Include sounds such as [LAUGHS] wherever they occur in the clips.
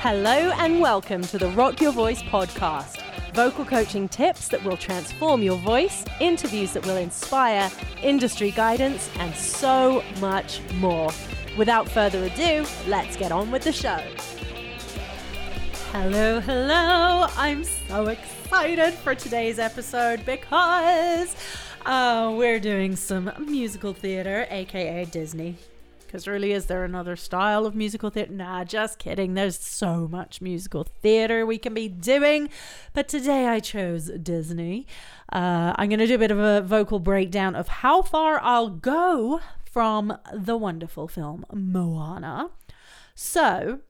Hello and welcome to the Rock Your Voice podcast. Vocal coaching tips that will transform your voice, interviews that will inspire, industry guidance, and so much more. Without further ado, let's get on with the show. Hello, hello. I'm so excited for today's episode because uh, we're doing some musical theater, aka Disney. Because really, is there another style of musical theater? Nah, just kidding. There's so much musical theater we can be doing. But today I chose Disney. Uh, I'm going to do a bit of a vocal breakdown of how far I'll go from the wonderful film Moana. So,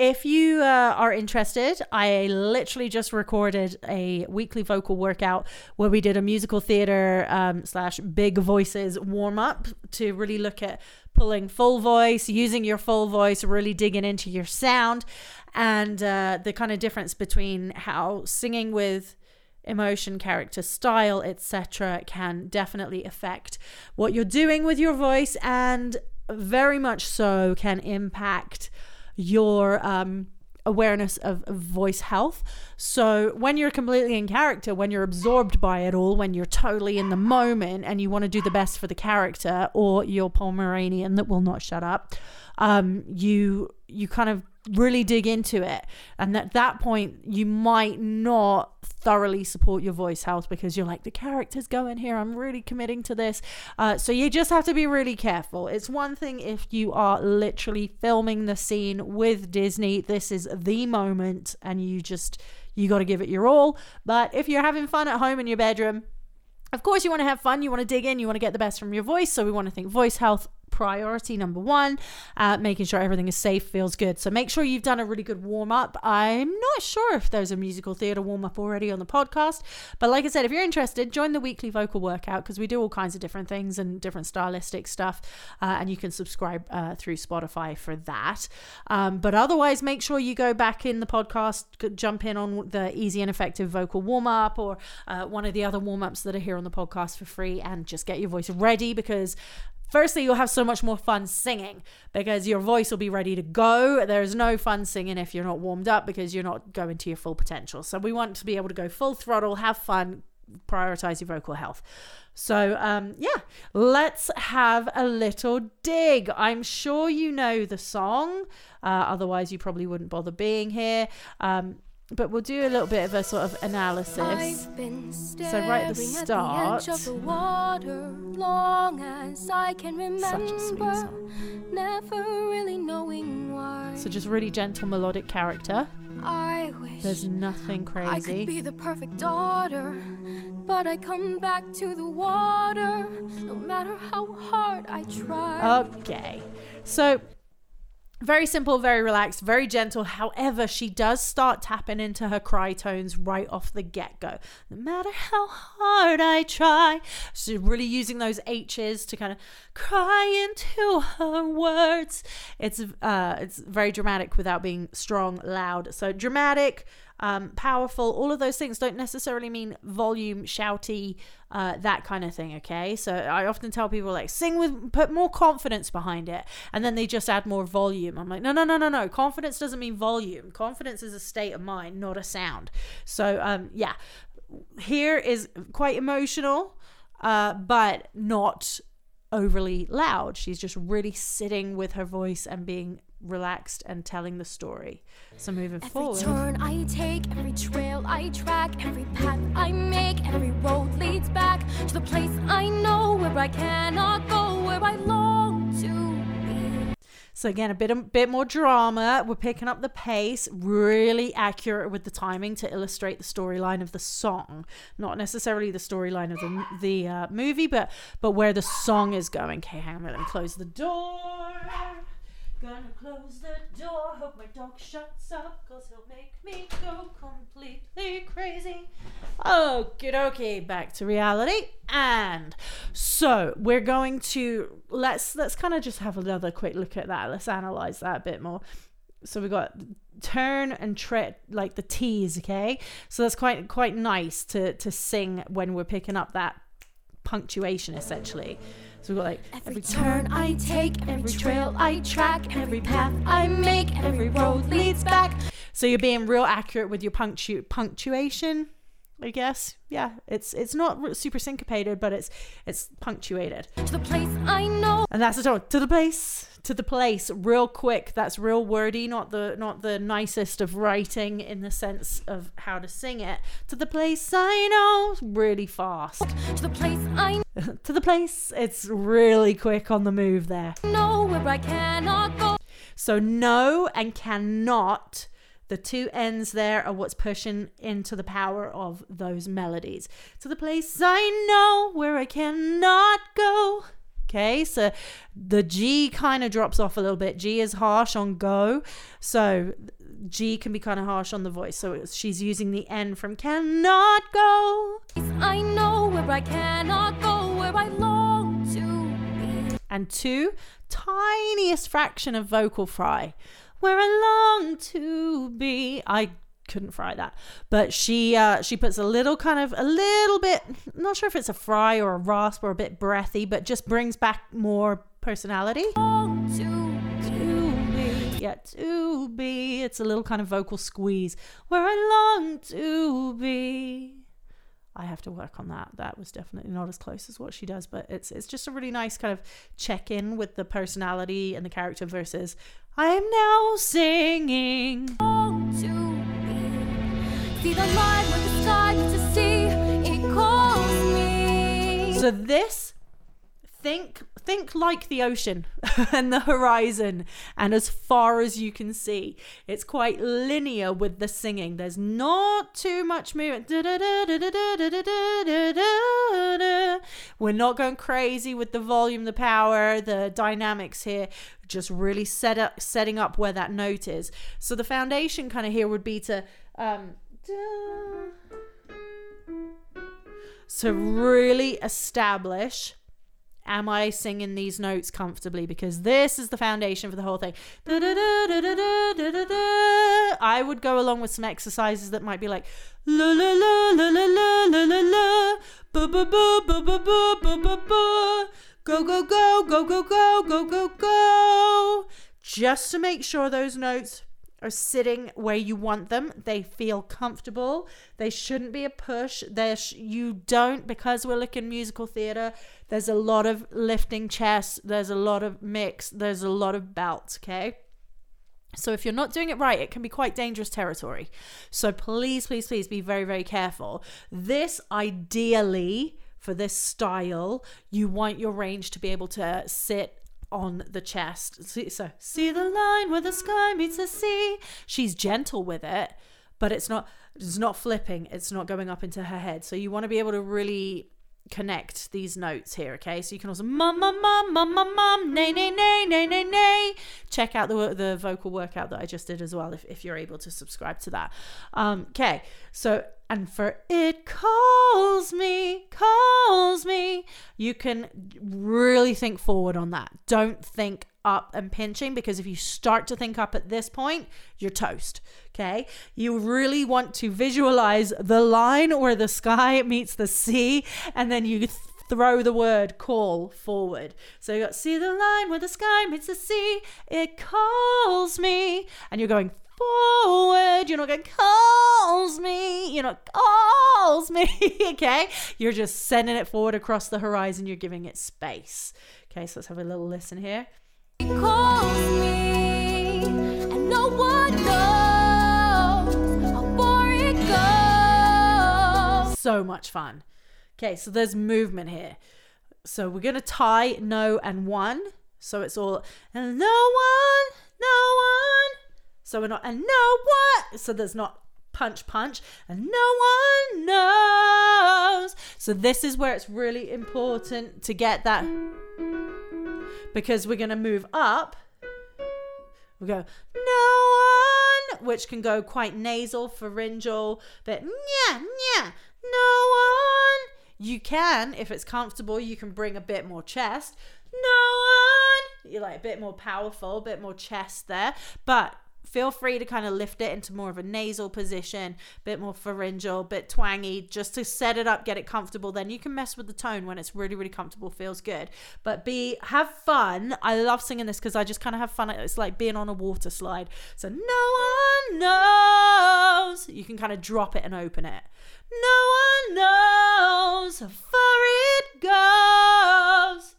if you uh, are interested, I literally just recorded a weekly vocal workout where we did a musical theater um, slash big voices warm up to really look at pulling full voice, using your full voice, really digging into your sound, and uh, the kind of difference between how singing with emotion, character, style, etc., can definitely affect what you're doing with your voice, and very much so can impact your um, awareness of, voice health. So when you're completely in character, when you're absorbed by it all, when you're totally in the moment and you want to do the best for the character or your Pomeranian that will not shut up, um, you you kind of really dig into it. And at that point, you might not thoroughly support your voice health because you're like, the character's going here. I'm really committing to this. Uh, so you just have to be really careful. It's one thing if you are literally filming the scene with Disney, this is the moment, and you just, you got to give it your all. But if you're having fun at home in your bedroom, of course, you want to have fun. You want to dig in. You want to get the best from your voice. So we want to think voice health priority number one, uh, making sure everything is safe, feels good. So make sure you've done a really good warm up. I'm not sure if there's a musical theatre warm up already on the podcast, but like I said, if you're interested, join the weekly vocal workout because we do all kinds of different things and different stylistic stuff, uh, and you can subscribe uh, through Spotify for that. Um, but otherwise, make sure you go back in the podcast, jump in on the easy and effective vocal warm up or uh, one of the other warm ups that are here on the podcast for free, and just get your voice ready because Firstly, you'll have so much more fun singing because your voice will be ready to go. There's no fun singing if you're not warmed up because you're not going to your full potential. So we want to be able to go full throttle, have fun, prioritize your vocal health. So, um, yeah, let's have a little dig. I'm sure you know the song, uh, otherwise, you probably wouldn't bother being here. Um, but we'll do a little bit of a sort of analysis. So right at the start, the the water, long as I can remember, really. So just really gentle melodic character. I wish There's nothing crazy. I could be the perfect daughter, but I come back to the water, no matter how hard I try. Okay, so very simple, very relaxed, very gentle. However, she does start tapping into her cry tones right off the get go. No matter how hard I try, she's really using those H's to kind of cry into her words. It's uh, it's very dramatic without being strong, loud. So dramatic, um, powerful, all of those things don't necessarily mean volume, shouty, uh, that kind of thing. Okay, so I often tell people like sing with, put more confidence behind it, and then they just add more volume. I'm like, no, no, no, no, no. Confidence doesn't mean volume. Confidence is a state of mind, not a sound. So um, yeah, here is quite emotional, uh, but not overly loud. She's just really sitting with her voice and being relaxed and telling the story. So moving every forward. Every turn I take, every trail I track, every path I make, every road leads back to the place I know where I cannot go, where I long to so again, a bit a bit more drama. We're picking up the pace, really accurate with the timing to illustrate the storyline of the song, not necessarily the storyline of the the uh, movie, but but where the song is going. Okay, hang on, let me close the door. Gonna close the door, hope my dog shuts up, cause he'll make me go completely crazy. Okie dokie, back to reality. And so we're going to let's let's kind of just have another quick look at that. Let's analyze that a bit more. So we got turn and tread like the T's, okay? So that's quite quite nice to to sing when we're picking up that punctuation essentially. So we've got like Every turn I take, every trail I track, every path I make, every road leads back. So you're being real accurate with your punctu- punctuation, I guess. Yeah, it's it's not super syncopated, but it's it's punctuated. to the place I know. And that's the tone. To the place, to the place, real quick. That's real wordy, not the not the nicest of writing in the sense of how to sing it. To the place I know, really fast. To the place I [LAUGHS] to the place, it's really quick on the move there. know where I cannot go. So no and cannot. The two ends there are what's pushing into the power of those melodies. To the place I know where I cannot go. Okay, so the G kind of drops off a little bit. G is harsh on go. So G can be kind of harsh on the voice. So she's using the N from cannot go. I know where I cannot go, where I long to be. and two, tiniest fraction of vocal fry, where I long to be. I couldn't fry that, but she uh, she puts a little kind of a little bit, not sure if it's a fry or a rasp or a bit breathy, but just brings back more personality. Long to To be, yeah, to be. It's a little kind of vocal squeeze, where I long to be. I have to work on that. That was definitely not as close as what she does, but it's it's just a really nice kind of check in with the personality and the character versus I am now singing. long to be. See the line where the sky meets the sea, it calls me. So this think think like the ocean [LAUGHS] and the horizon and as far as you can see. It's quite linear with the singing. There's not too much movement. We're not going crazy with the volume the power the dynamics here. Just really set up setting up where that note is. So the foundation kind of here would be to um so really establish am I singing these notes comfortably? Because this is the foundation for the whole thing. I would go along with some exercises that might be like la la la la la la la la la ba ba ba ba ba ba ba ba ba go go go go go go go go go just to make sure those notes are sitting where you want them. They feel comfortable. They shouldn't be a push. There, sh- you don't because we're looking musical theater. There's a lot of lifting chest. There's a lot of mix. There's a lot of belts. Okay. So if you're not doing it right, it can be quite dangerous territory. So please, please, please be very, very careful. This ideally for this style, you want your range to be able to sit on the chest. See, so see the line where the sky meets the sea. She's gentle with it, but it's not it's not flipping. It's not going up into her head. So you want to be able to really connect these notes here, okay? So you can also mum mum mum mum mum mum nay nay nay nay nay nay. Check out the the vocal workout that I just did as well if, if you're able to subscribe to that. Um, okay, so and for it calls me, calls me. You can really think forward on that. Don't think up and pinching because if you start to think up at this point, you're toast. Okay. You really want to visualize the line where the sky meets the sea and then you th- throw the word call forward. So you got see the line where the sky meets the sea, it calls me. And you're going forward. You're not going calls me. You're not calls me. [LAUGHS] okay. You're just sending it forward across the horizon. You're giving it space. Okay. So let's have a little listen here. So much fun. Okay. So there's movement here. So we're to tie no and one. So it's all and no one, no one. So we're not and no one. So there's not punch punch and no one knows. So this is where it's really important to get that because we're going to move up. We go no one, which can go quite nasal, pharyngeal, but yeah, yeah, no one. You can, if it's comfortable, you can bring a bit more chest. No one. You're like a bit more powerful, a bit more chest there. But feel free to kind of lift it into more of a nasal position, a bit more pharyngeal, bit twangy, just to set it up, get it comfortable. Then you can mess with the tone when it's really, really comfortable, feels good. But be have fun. I love singing this because I just kind of have fun. It's like being on a water slide. So no one knows. You can kind of drop it and open it. No one knows how far it goes.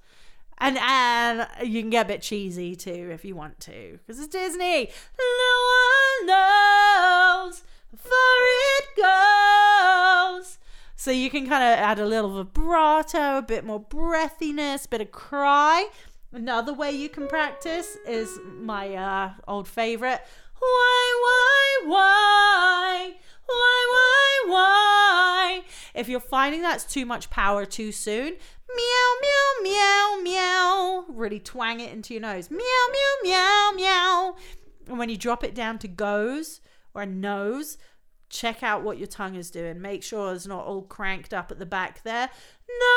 And and you can get a bit cheesy too if you want to, because it's Disney. No one knows far it goes. So you can kind of add a little vibrato, a bit more breathiness, bit of cry. Another way you can practice is my uh, old favorite. Why, why, why? Why, why, why? If you're finding that's too much power too soon, meow, meow, meow, meow. Really twang it into your nose. Meow, meow, meow, meow. And when you drop it down to goes or nose, check out what your tongue is doing. Make sure it's not all cranked up at the back there. No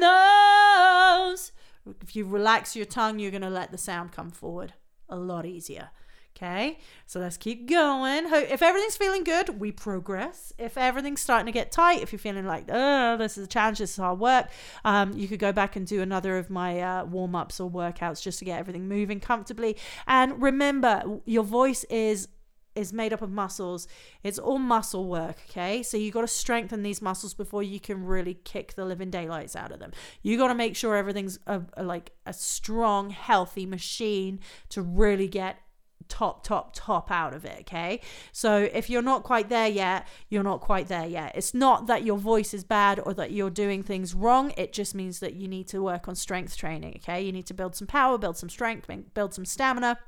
one knows. If you relax your tongue, you're going to let the sound come forward a lot easier. Okay, so let's keep going. If everything's feeling good, we progress. If everything's starting to get tight, if you're feeling like, oh, this is a challenge, this is hard work, um, you could go back and do another of my uh, warm ups or workouts just to get everything moving comfortably. And remember, your voice is is made up of muscles. It's all muscle work, okay? So you got to strengthen these muscles before you can really kick the living daylights out of them. You got to make sure everything's a, a, like a strong, healthy machine to really get top, top, top out of it. Okay. So if you're not quite there yet, you're not quite there yet. It's not that your voice is bad or that you're doing things wrong. It just means that you need to work on strength training. Okay. You need to build some power, build some strength, build some stamina.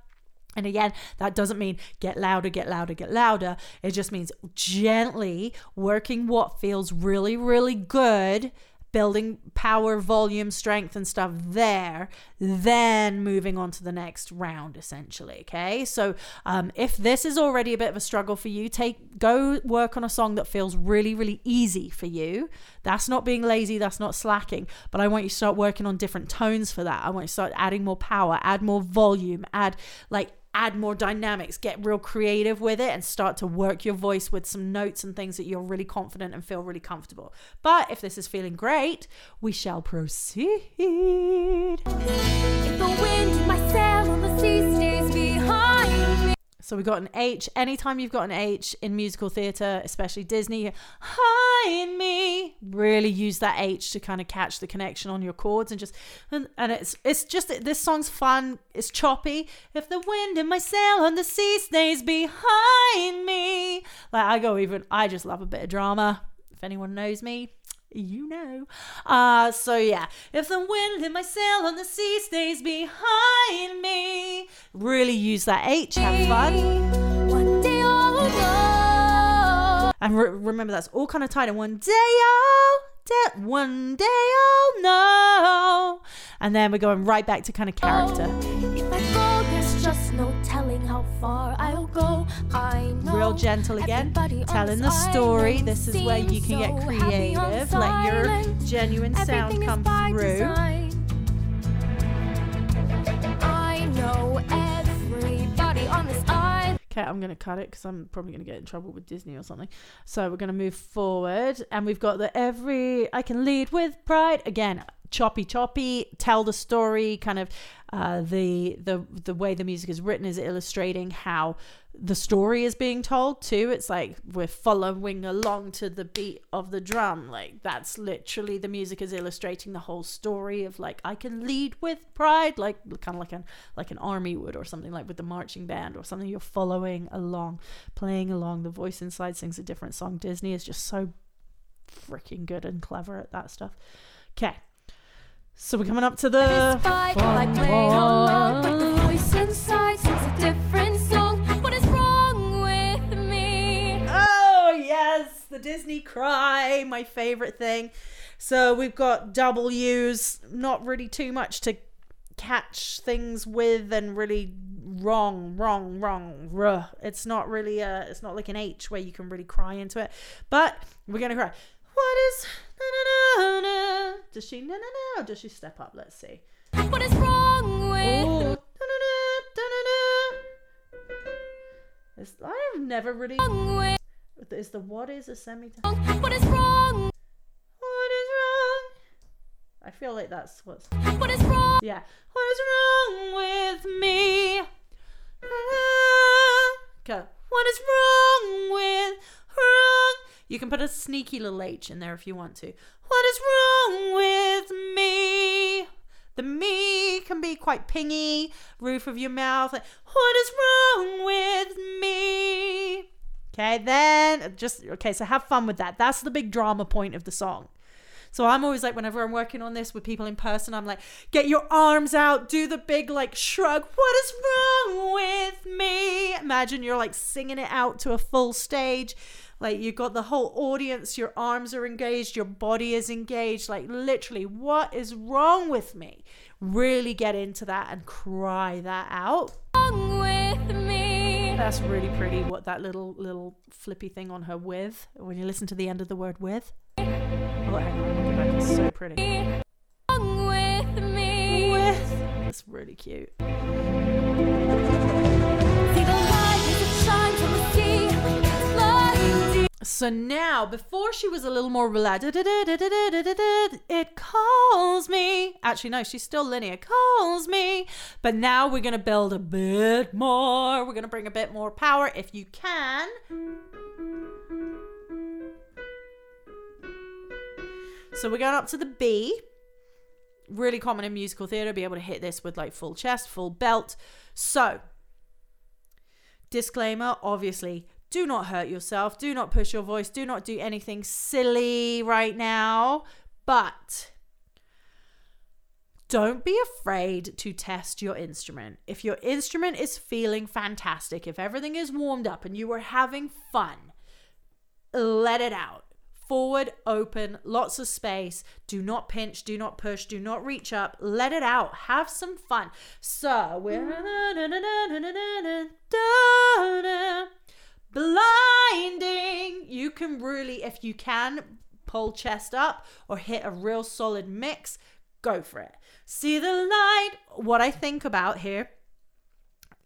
And again, that doesn't mean get louder, get louder, get louder. It just means gently working what feels really, really good building power, volume, strength, and stuff there, then moving on to the next round, essentially. Okay. So um, if this is already a bit of a struggle for you, take go work on a song that feels really, really easy for you. That's not being lazy, that's not slacking. But I want you to start working on different tones for that. I want you to start adding more power, add more volume, add like add more dynamics, get real creative with it, and start to work your voice with some notes and things that you're really confident and feel really comfortable. But if this is feeling great, we shall proceed. So we got an H. Anytime you've got an H in musical theatre, especially Disney, hide me. Really use that H to kind of catch the connection on your chords and just and, and it's it's just this song's fun. It's choppy. If the wind in my sail on the sea stays behind me, like I go even. I just love a bit of drama. If anyone knows me, you know. Uh, so yeah, if the wind in my sail on the sea stays behind me, really use that H, have fun. One day I'll. And re- remember, that's all kind of tied in. one day I'll, de- one day I'll know. And then we're going right back to kind of character. Oh, just no telling how far I'll go. I know Real gentle again, telling the story. This is where you can get creative, let your genuine sound come through. I know everybody on this island. Okay, I'm going to cut it because I'm probably going to get in trouble with Disney or something. So we're going to move forward, and we've got the every I can lead with pride again choppy choppy tell the story kind of uh, the the the way the music is written is illustrating how the story is being told too. It's like we're following along to the beat of the drum. Like that's literally the music is illustrating the whole story of like i can lead with pride like kind of like an like an army would or something like with the marching band or something. You're following along playing along. The voice inside sings a different song. Disney is just so freaking good and clever at that stuff. Okay so we're coming up to the fun part. The voice inside sings a different song. What is wrong with me? Oh yes, the Disney cry, my favorite thing. So we've got W's, not really too much to catch things with, and really wrong, wrong, wrong, ruh. It's not really a, it's not like an H where you can really cry into it. But we're gonna cry. What is does she no no no? Does she step up? Let's see. What is wrong with? I've never really. with? Is the what is a semitone? What is wrong? What is wrong? I feel like that's what's. What is wrong? Yeah. What is wrong with me? Okay. What is wrong with wrong? You can put a sneaky little H in there if you want to. What is wrong with me? The me can be quite pingy, roof of your mouth. Like, what is wrong with me? Okay, then just okay, so have fun with that. That's the big drama point of the song. So I'm always like, whenever I'm working on this with people in person, I'm like, get your arms out, do the big like shrug. What is wrong with me? Imagine you're like singing it out to a full stage. Like you've got the whole audience, your arms are engaged, your body is engaged. Like literally, what is wrong with me? Really get into that and cry that out. Wrong with me? That's really pretty. What that little little flippy thing on her with when you listen to the end of the word with. Oh, hang on, look at that. It's so pretty. Wrong with me? With. It's really cute. So now, before she was a little more relaxed, it calls me. Actually, no, she's still linear. Calls me. But now we're going to build a bit more. We're going to bring a bit more power if you can. So we're going up to the B. Really common in musical theatre, be able to hit this with like full chest, full belt. So, disclaimer obviously, do not hurt yourself, do not push your voice, do not do anything silly right now. But don't be afraid to test your instrument. If your instrument is feeling fantastic, if everything is warmed up and you are having fun, let it out. Forward, open, lots of space. Do not pinch, do not push, do not reach up. Let it out. Have some fun. So we're blinding. You can really, if you can, pull chest up or hit a real solid mix. Go for it. See the light. What I think about here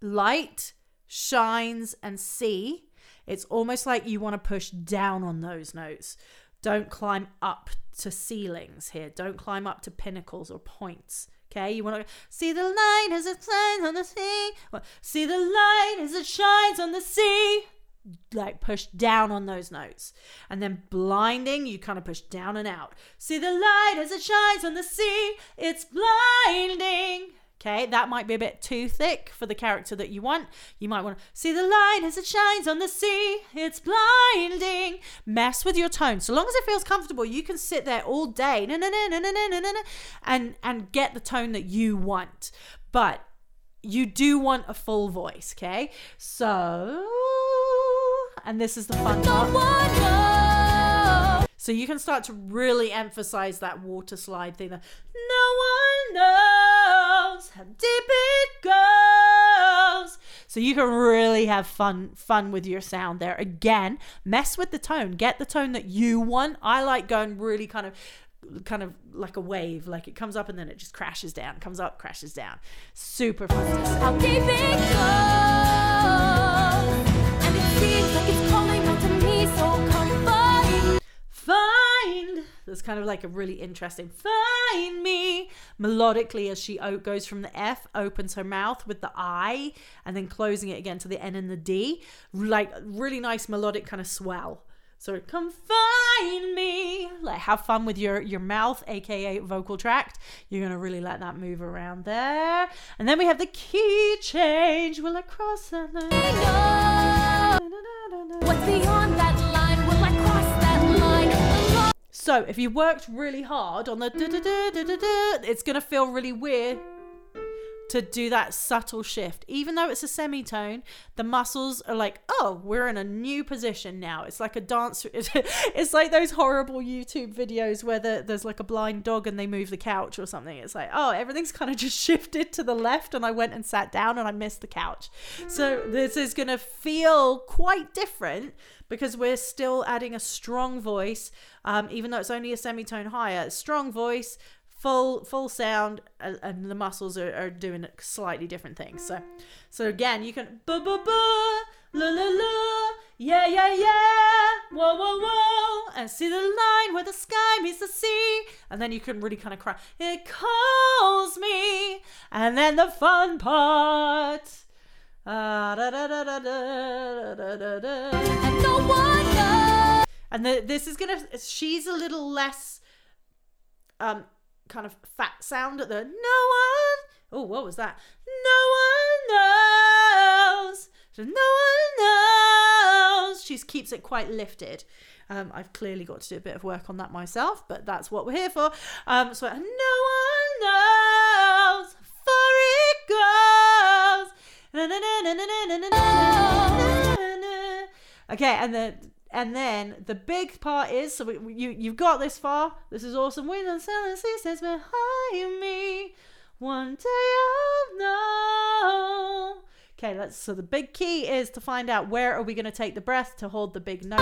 light shines and see it's almost like you want to push down on those notes don't climb up to ceilings here don't climb up to pinnacles or points okay you want to see the light as it shines on the sea Well, see the light as it shines on the sea like push down on those notes. And then blinding, you kind of push down and out. See the light as it shines on the sea, it's blinding. Okay, that might be a bit too thick for the character that you want. You might want to see the light as it shines on the sea, it's blinding. Mess with your tone. So long as it feels comfortable, you can sit there all day and, and get the tone that you want. But you do want a full voice, okay? So and this is the fun part so you can start to really emphasize that water slide thing that no one knows how deep it goes. So you can really have fun fun with your sound there. Again, mess with the tone. Get the tone that you want. I like going really kind of kind of like a wave, like it comes up and then it just crashes down, comes up, crashes down. Super fun. Find. That's kind of like a really interesting find me. Melodically as she goes from the f opens her mouth with the i and then closing it again to the n and the d. Like really nice melodic kind of swell so come find me. Like have fun with your your mouth aka vocal tract. You're gonna really let that move around there. And then we have the key change. Will i cross that line? What's beyond that line? Will I cross that line? So if you worked really hard on the it's gonna feel really weird to do that subtle shift. Even though it's a semitone, the muscles are like, oh, we're in a new position now. It's like a dance. [LAUGHS] It's like those horrible YouTube videos where the, there's like a blind dog and they move the couch or something. It's like, oh, everything's kind of just [LAUGHS] shifted to the left, and I went and sat down and I missed the couch. So this is gonna feel quite different because we're still adding a strong voice, um, even though it's only a semitone higher. Strong voice, full full sound, and, and the muscles are, are doing slightly different things. So, so again, you can ba ba ba la la la, yeah yeah yeah, whoa whoa whoa, and see the line where the sky meets the sea, and then you can really kind of cry. It calls me, and then the fun part. Da, da, da, da, da, da, da, da. And no. And the, this is gonna. She's a little less, um, kind of fat sound at the no one. Oh, what was that? No one knows. No one knows. She keeps it quite lifted. Um, I've clearly got to do a bit of work on that myself, but that's what we're here for. Um, so no one knows. For it goes. Okay, and then and then the big part is so we, you you've got this far. This is awesome. Wind and and sisters behind me. One day I'll know. Okay, let's. So the big key is to find out where are we going to take the breath to hold the big note.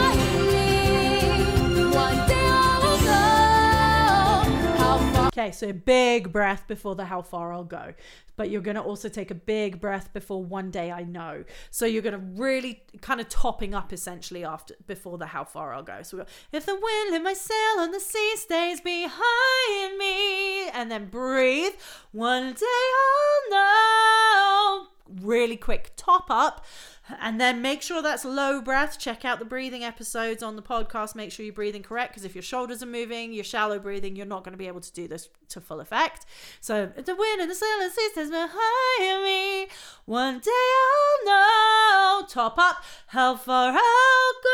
Okay, so a big breath before the how far I'll go. But you're going to also take a big breath before one day I know. So you're going to really kind of topping up essentially after before the how far I'll go. So we go, if the wind in my sail and the sea stays behind me, and then breathe. One day I'll know. Really quick top up. And then make sure that's low breath. Check out the breathing episodes on the podcast. Make sure you're breathing correct because if your shoulders are moving, you're shallow breathing, you're not going to be able to do this to full effect. So the wind and the silent sisters behind me. One day I'll know. Top up how far I'll go.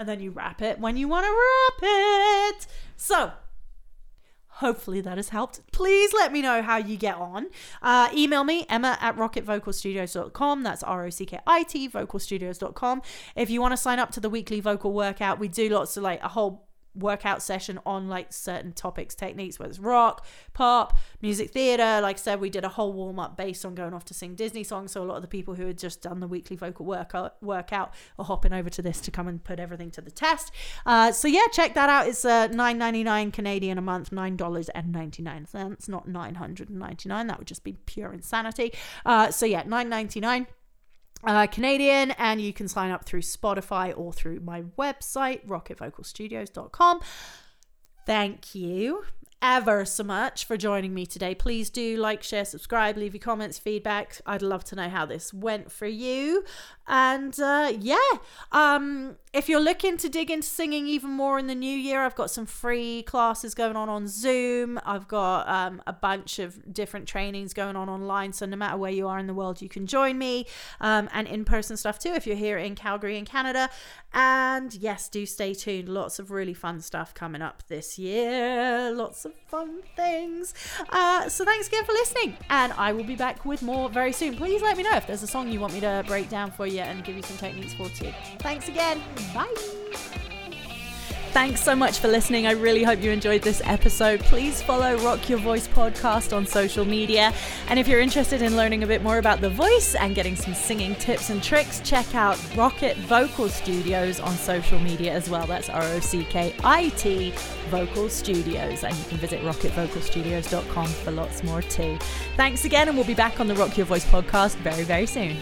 And then you wrap it when you want to wrap it. So Hopefully that has helped. Please let me know how you get on. Uh, email me, emma at rockitvocalstudios.com. That's R O C K I T, vocalstudios.com. If you want to sign up to the weekly vocal workout, we do lots of like a whole workout session on like certain topics, techniques, whether it's rock, pop, music theatre. Like I said, we did a whole warm up based on going off to sing Disney songs. So a lot of the people who had just done the weekly vocal workout workout are hopping over to this to come and put everything to the test. Uh, so yeah, check that out. It's uh, nine ninety nine Canadian a month, nine dollars and ninety nine cents, not nine hundred and ninety nine. That would just be pure insanity. Uh, so yeah, nine ninety nine uh, Canadian, and you can sign up through Spotify or through my website, rockitvocalstudios.com. Thank you ever so much for joining me today. Please do like, share, subscribe, leave your comments, feedback. I'd love to know how this went for you. And uh, yeah, um, if you're looking to dig into singing even more in the new year, I've got some free classes going on on Zoom. I've got um, a bunch of different trainings going on online. So no matter where you are in the world, you can join me um, and in person stuff too if you're here in Calgary in Canada. And yes, do stay tuned. Lots of really fun stuff coming up this year. Lots fun things. Uh, so thanks again for listening. And I will be back with more very soon. Please let me know if there's a song you want me to break down for you and give you some techniques for too. Thanks again. Bye. Thanks so much for listening. I really hope you enjoyed this episode. Please follow Rock Your Voice podcast on social media. And if you're interested in learning a bit more about the voice and getting some singing tips and tricks, check out Rockit Vocal Studios on social media as well. That's R O C K I T Vocal Studios. And you can visit rockitvocalstudios.com for lots more too. Thanks again, and we'll be back on the Rock Your Voice podcast very, very soon.